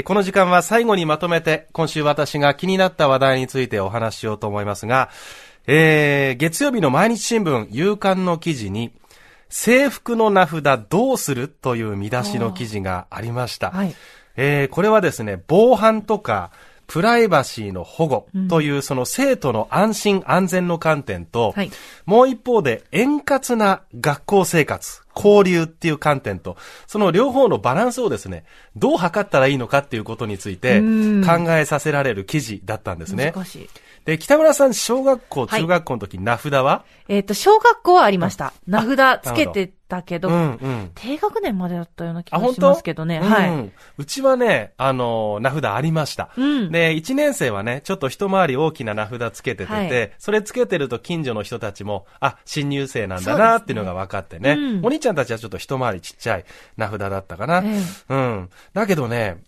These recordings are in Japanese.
この時間は最後にまとめて、今週私が気になった話題についてお話ししようと思いますが、えー、月曜日の毎日新聞、夕刊の記事に、制服の名札どうするという見出しの記事がありました。はい、えー、これはですね、防犯とか、プライバシーの保護というその生徒の安心安全の観点と、はい、もう一方で円滑な学校生活、交流っていう観点と、その両方のバランスをですね、どう測ったらいいのかっていうことについて考えさせられる記事だったんですね。で、北村さん、小学校、中学校の時、はい、名札は？えっ、ー、と、小学校はありました。名札つけてたけど、低学年までだったような気がしますけどね。はい、うちはね、あの、名札ありました。うん、で、1年生はね、ちょっと一回り大きな名札つけててそれつけてると近所の人たちも、あ、新入生なんだなっていうのが分かってね。お兄ちゃんたちはちょっと一回りちっちゃい名札だったかな。えー、うん。だけどね、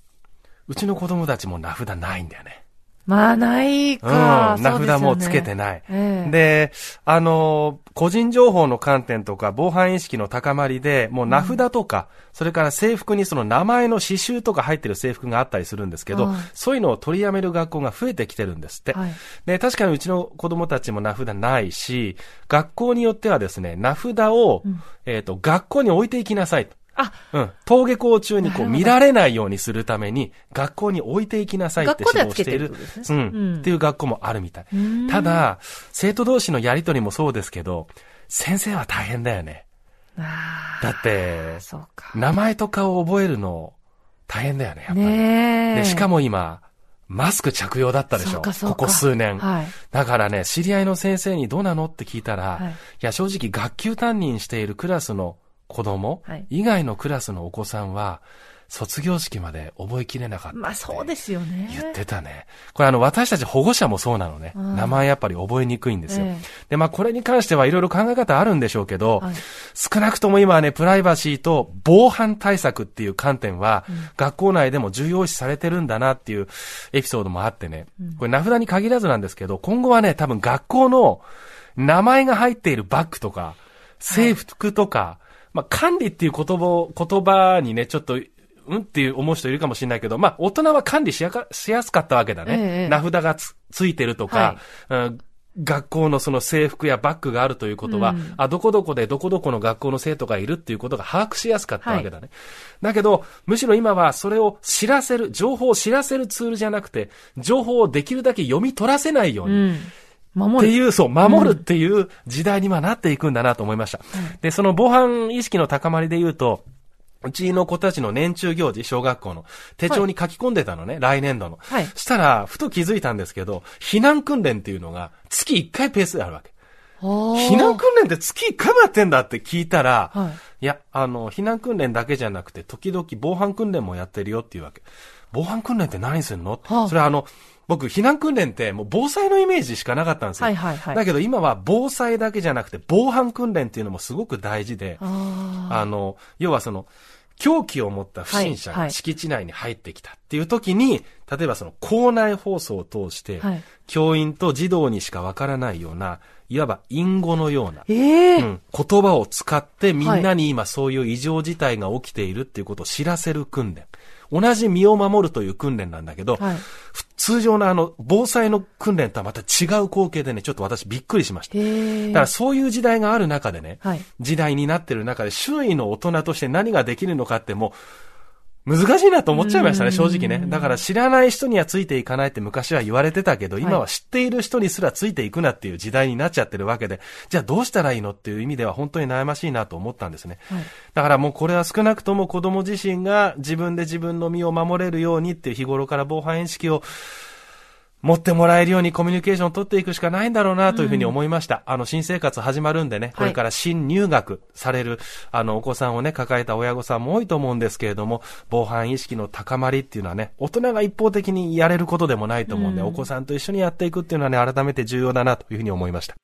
うちの子供たちも名札ないんだよね。まあ、ないか。うん、名札もつけてない。えで、あの、個人情報の観点とか、防犯意識の高まりで、もう名札とか、うん、それから制服にその名前の刺繍とか入ってる制服があったりするんですけど、そういうのを取りやめる学校が増えてきてるんですって。はい、で、確かにうちの子供たちも名札ないし、学校によってはですね、名札を、うん、えっ、と、学校に置いていきなさいと。あ、うん。登下校中にこう見られないようにするために、学校に置いていきなさいって指導している。うん、っていう学校もあるみたい。ただ、生徒同士のやりとりもそうですけど、先生は大変だよね。だって、名前とかを覚えるの大変だよね、やっぱり。でしかも今、マスク着用だったでしょ。ここ数年、はい。だからね、知り合いの先生にどうなの？って聞いたら、はい、いや、正直学級担任しているクラスの子供、はい、以外のクラスのお子さんは、卒業式まで覚えきれなかった。まあそうですよね。言ってたね。これあの私たち保護者もそうなのね。名前やっぱり覚えにくいんですよ。えー、でまあこれに関してはいろいろ考え方あるんでしょうけど、はい、少なくとも今はね、プライバシーと防犯対策っていう観点は、うん、学校内でも重要視されてるんだなっていうエピソードもあってね。これ名札に限らずなんですけど、今後はね、多分学校の名前が入っているバッグとか、制服とか、はいまあ、管理っていう言葉言葉にね、ちょっと、うんっていう思う人いるかもしれないけど、まあ、大人は管理しやかしやすかったわけだね。ええ、名札がつついてるとか、はい、うん学校のその制服やバッグがあるということは、うん、あ、どこどこでどこどこの学校の生徒がいるっていうことが把握しやすかったわけだね。はい、だけど、むしろ今はそれを知らせる、情報を知らせるツールじゃなくて、情報をできるだけ読み取らせないように、うん守る。っていう、そう、守るっていう時代にはなっていくんだなと思いました。うん、で、その防犯意識の高まりで言うと、うちの子たちの年中行事、小学校の手帳に書き込んでたのね、はい、来年度の。はい。したら、ふと気づいたんですけど、避難訓練っていうのが月1回ペースであるわけ。避難訓練って月1回もやってんだって聞いたら、はい、いや、あの、避難訓練だけじゃなくて、時々防犯訓練もやってるよっていうわけ。防犯訓練って何すんの、はあ、それはあの、僕、避難訓練ってもう防災のイメージしかなかったんですよ。はいはいはい。だけど今は防災だけじゃなくて防犯訓練っていうのもすごく大事で、あの、要はその、凶器を持った不審者が敷地内に入ってきたっていう時に、はいはい、例えばその校内放送を通して、はい、教員と児童にしかわからないような、いわば隠語のような、えー、うん、言葉を使ってみんなに今そういう異常事態が起きているっていうことを知らせる訓練。同じ身を守るという訓練なんだけど、はい、通常のあの、防災の訓練とはまた違う光景でね、ちょっと私びっくりしました。だからそういう時代がある中でね、はい、時代になってる中で周囲の大人として何ができるのかってもう、難しいなと思っちゃいましたね、正直ね。だから知らない人にはついていかないって昔は言われてたけど、今は知っている人にすらついていくなっていう時代になっちゃってるわけで、じゃあどうしたらいいのっていう意味では本当に悩ましいなと思ったんですね。はい、だからもうこれは少なくとも子供自身が自分で自分の身を守れるようにっていう日頃から防犯意識を持ってもらえるようにコミュニケーションを取っていくしかないんだろうなというふうに思いました。うん、あの、新生活始まるんでね、これから新入学される、あの、お子さんをね、抱えた親御さんも多いと思うんですけれども、防犯意識の高まりっていうのはね、大人が一方的にやれることでもないと思うんで、うん、お子さんと一緒にやっていくっていうのはね、改めて重要だなというふうに思いました。